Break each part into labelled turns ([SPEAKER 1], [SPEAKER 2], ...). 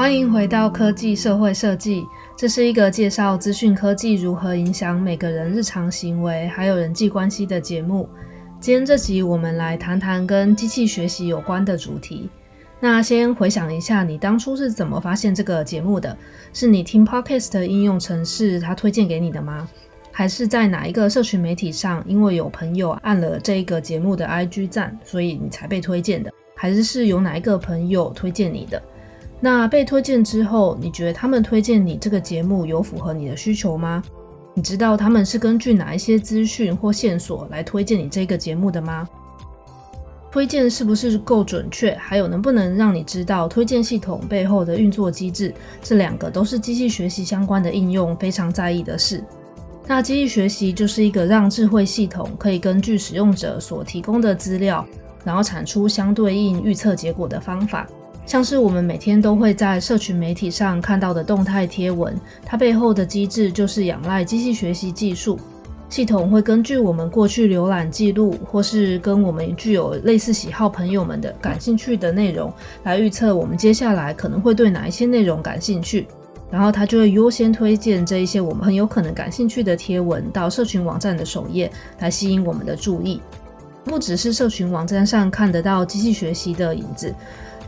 [SPEAKER 1] 欢迎回到科技社会设计，这是一个介绍资讯科技如何影响每个人日常行为还有人际关系的节目。今天这集我们来谈谈跟机器学习有关的主题。那先回想一下，你当初是怎么发现这个节目的？是你听 Podcast 应用程式他推荐给你的吗？还是在哪一个社群媒体上，因为有朋友按了这一个节目的 IG 赞，所以你才被推荐的？还是是有哪一个朋友推荐你的？那被推荐之后，你觉得他们推荐你这个节目有符合你的需求吗？你知道他们是根据哪一些资讯或线索来推荐你这个节目的吗？推荐是不是够准确？还有能不能让你知道推荐系统背后的运作机制？这两个都是机器学习相关的应用非常在意的事。那机器学习就是一个让智慧系统可以根据使用者所提供的资料，然后产出相对应预测结果的方法。像是我们每天都会在社群媒体上看到的动态贴文，它背后的机制就是仰赖机器学习技术。系统会根据我们过去浏览记录，或是跟我们具有类似喜好朋友们的感兴趣的内容，来预测我们接下来可能会对哪一些内容感兴趣。然后它就会优先推荐这一些我们很有可能感兴趣的贴文到社群网站的首页，来吸引我们的注意。不只是社群网站上看得到机器学习的影子。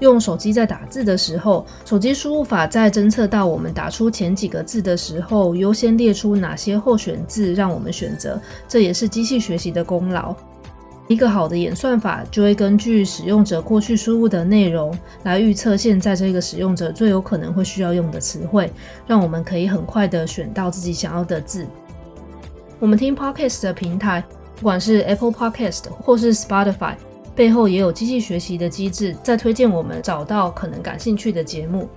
[SPEAKER 1] 用手机在打字的时候，手机输入法在侦测到我们打出前几个字的时候，优先列出哪些候选字让我们选择，这也是机器学习的功劳。一个好的演算法就会根据使用者过去输入的内容来预测现在这个使用者最有可能会需要用的词汇，让我们可以很快地选到自己想要的字。我们听 Podcast 的平台，不管是 Apple Podcast 或是 Spotify。背后也有机器学习的机制，在推荐我们找到可能感兴趣的节目。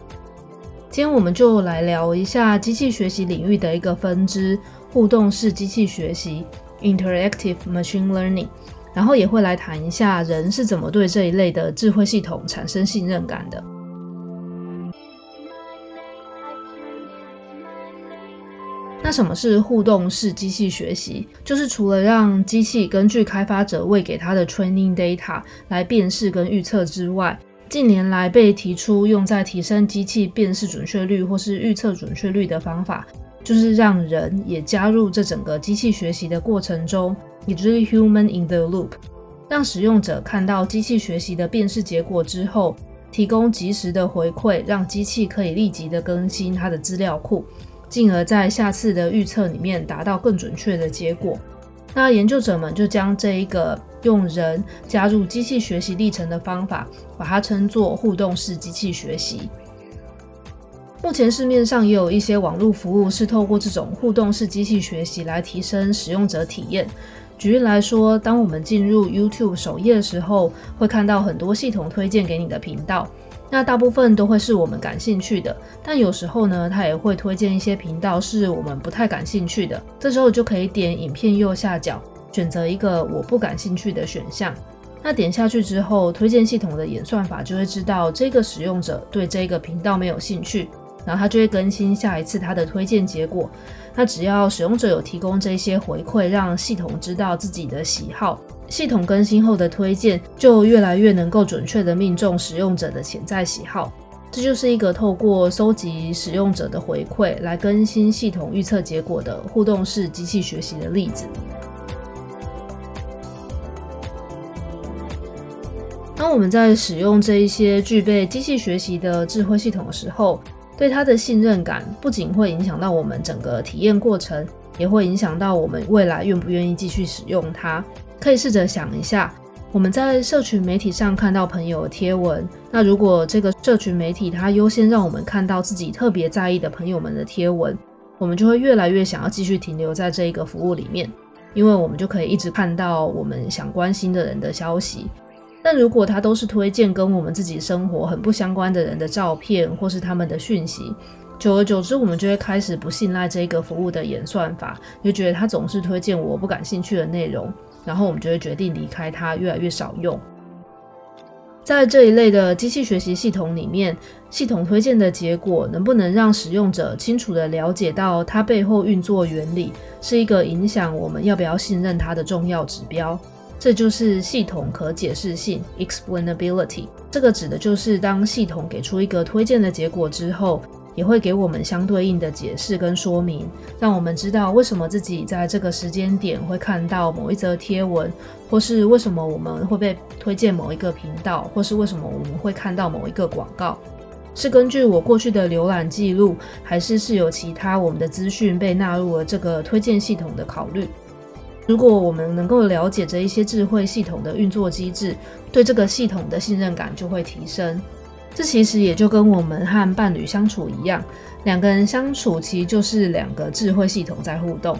[SPEAKER 1] 今天我们就来聊一下机器学习领域的一个分支——互动式机器学习 （Interactive Machine Learning），然后也会来谈一下人是怎么对这一类的智慧系统产生信任感的。什么是互动式机器学习？就是除了让机器根据开发者喂给它的 training data 来辨识跟预测之外，近年来被提出用在提升机器辨识准确率或是预测准确率的方法，就是让人也加入这整个机器学习的过程中，也就是 human in the loop，让使用者看到机器学习的辨识结果之后，提供及时的回馈，让机器可以立即的更新它的资料库。进而在下次的预测里面达到更准确的结果。那研究者们就将这一个用人加入机器学习历程的方法，把它称作互动式机器学习。目前市面上也有一些网络服务是透过这种互动式机器学习来提升使用者体验。举例来说，当我们进入 YouTube 首页的时候，会看到很多系统推荐给你的频道。那大部分都会是我们感兴趣的，但有时候呢，它也会推荐一些频道是我们不太感兴趣的。这时候就可以点影片右下角，选择一个我不感兴趣的选项。那点下去之后，推荐系统的演算法就会知道这个使用者对这个频道没有兴趣，然后它就会更新下一次它的推荐结果。那只要使用者有提供这些回馈，让系统知道自己的喜好。系统更新后的推荐就越来越能够准确地命中使用者的潜在喜好，这就是一个透过收集使用者的回馈来更新系统预测结果的互动式机器学习的例子。当我们在使用这一些具备机器学习的智慧系统的时候，对它的信任感不仅会影响到我们整个体验过程，也会影响到我们未来愿不愿意继续使用它。可以试着想一下，我们在社群媒体上看到朋友的贴文，那如果这个社群媒体它优先让我们看到自己特别在意的朋友们的贴文，我们就会越来越想要继续停留在这一个服务里面，因为我们就可以一直看到我们想关心的人的消息。但如果它都是推荐跟我们自己生活很不相关的人的照片或是他们的讯息，久而久之，我们就会开始不信赖这个服务的演算法，就觉得它总是推荐我不感兴趣的内容。然后我们就会决定离开它，越来越少用。在这一类的机器学习系统里面，系统推荐的结果能不能让使用者清楚地了解到它背后运作原理，是一个影响我们要不要信任它的重要指标。这就是系统可解释性 （explainability）。这个指的就是当系统给出一个推荐的结果之后，也会给我们相对应的解释跟说明，让我们知道为什么自己在这个时间点会看到某一则贴文，或是为什么我们会被推荐某一个频道，或是为什么我们会看到某一个广告，是根据我过去的浏览记录，还是是有其他我们的资讯被纳入了这个推荐系统的考虑？如果我们能够了解这一些智慧系统的运作机制，对这个系统的信任感就会提升。这其实也就跟我们和伴侣相处一样，两个人相处其实就是两个智慧系统在互动。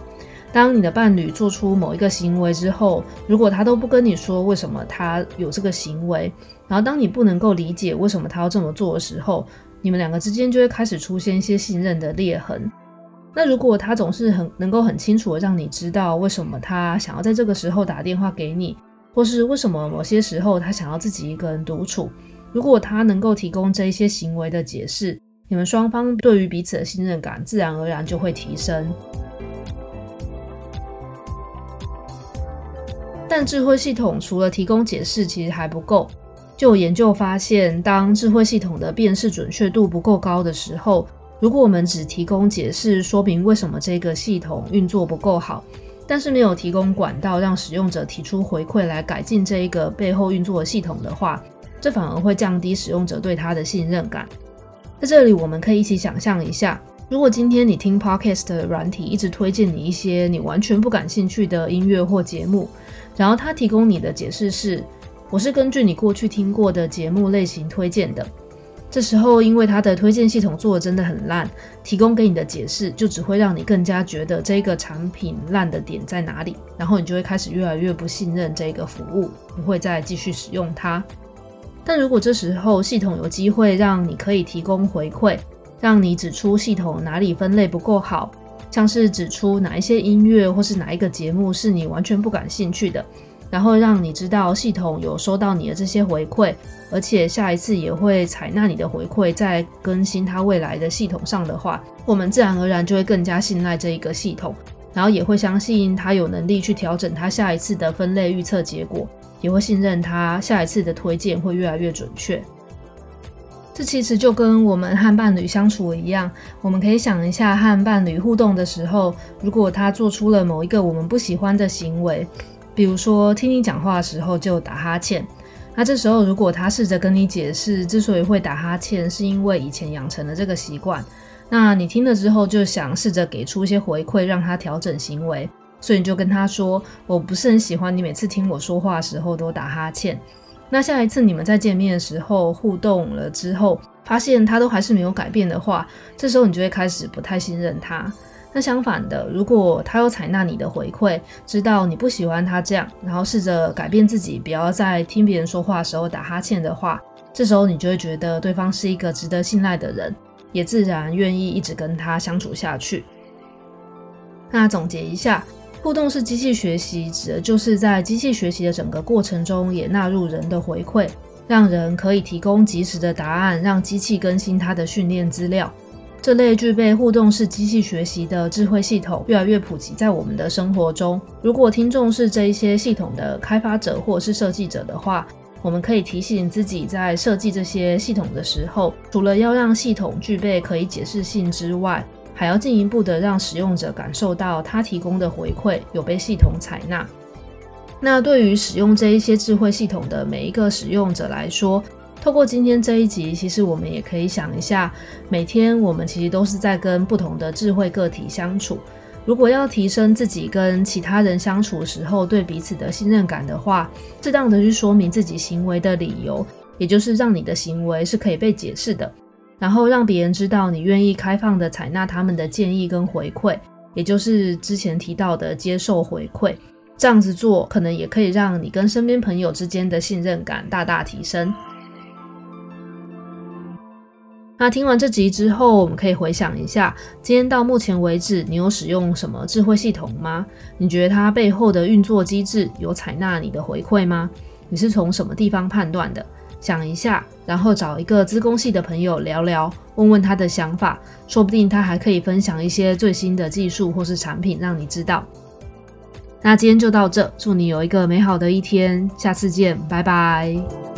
[SPEAKER 1] 当你的伴侣做出某一个行为之后，如果他都不跟你说为什么他有这个行为，然后当你不能够理解为什么他要这么做的时候，你们两个之间就会开始出现一些信任的裂痕。那如果他总是很能够很清楚的让你知道为什么他想要在这个时候打电话给你，或是为什么某些时候他想要自己一个人独处。如果他能够提供这一些行为的解释，你们双方对于彼此的信任感自然而然就会提升。但智慧系统除了提供解释，其实还不够。就有研究发现，当智慧系统的辨识准确度不够高的时候，如果我们只提供解释说明为什么这个系统运作不够好，但是没有提供管道让使用者提出回馈来改进这一个背后运作的系统的话，这反而会降低使用者对它的信任感。在这里，我们可以一起想象一下，如果今天你听 Podcast 的软体一直推荐你一些你完全不感兴趣的音乐或节目，然后它提供你的解释是：我是根据你过去听过的节目类型推荐的。这时候，因为它的推荐系统做的真的很烂，提供给你的解释就只会让你更加觉得这个产品烂的点在哪里，然后你就会开始越来越不信任这个服务，不会再继续使用它。但如果这时候系统有机会让你可以提供回馈，让你指出系统哪里分类不够好，像是指出哪一些音乐或是哪一个节目是你完全不感兴趣的，然后让你知道系统有收到你的这些回馈，而且下一次也会采纳你的回馈，再更新它未来的系统上的话，我们自然而然就会更加信赖这一个系统，然后也会相信他有能力去调整他下一次的分类预测结果。也会信任他下一次的推荐会越来越准确。这其实就跟我们和伴侣相处一样，我们可以想一下，和伴侣互动的时候，如果他做出了某一个我们不喜欢的行为，比如说听你讲话的时候就打哈欠，那这时候如果他试着跟你解释，之所以会打哈欠，是因为以前养成了这个习惯，那你听了之后就想试着给出一些回馈，让他调整行为。所以你就跟他说，我不是很喜欢你每次听我说话的时候都打哈欠。那下一次你们再见面的时候互动了之后，发现他都还是没有改变的话，这时候你就会开始不太信任他。那相反的，如果他有采纳你的回馈，知道你不喜欢他这样，然后试着改变自己，不要在听别人说话的时候打哈欠的话，这时候你就会觉得对方是一个值得信赖的人，也自然愿意一直跟他相处下去。那总结一下。互动式机器学习指的就是在机器学习的整个过程中，也纳入人的回馈，让人可以提供即时的答案，让机器更新它的训练资料。这类具备互动式机器学习的智慧系统越来越普及在我们的生活中。如果听众是这一些系统的开发者或是设计者的话，我们可以提醒自己，在设计这些系统的时候，除了要让系统具备可以解释性之外，还要进一步的让使用者感受到他提供的回馈有被系统采纳。那对于使用这一些智慧系统的每一个使用者来说，透过今天这一集，其实我们也可以想一下，每天我们其实都是在跟不同的智慧个体相处。如果要提升自己跟其他人相处时候对彼此的信任感的话，适当的去说明自己行为的理由，也就是让你的行为是可以被解释的。然后让别人知道你愿意开放的采纳他们的建议跟回馈，也就是之前提到的接受回馈。这样子做可能也可以让你跟身边朋友之间的信任感大大提升。那听完这集之后，我们可以回想一下，今天到目前为止，你有使用什么智慧系统吗？你觉得它背后的运作机制有采纳你的回馈吗？你是从什么地方判断的？想一下，然后找一个资工系的朋友聊聊，问问他的想法，说不定他还可以分享一些最新的技术或是产品让你知道。那今天就到这，祝你有一个美好的一天，下次见，拜拜。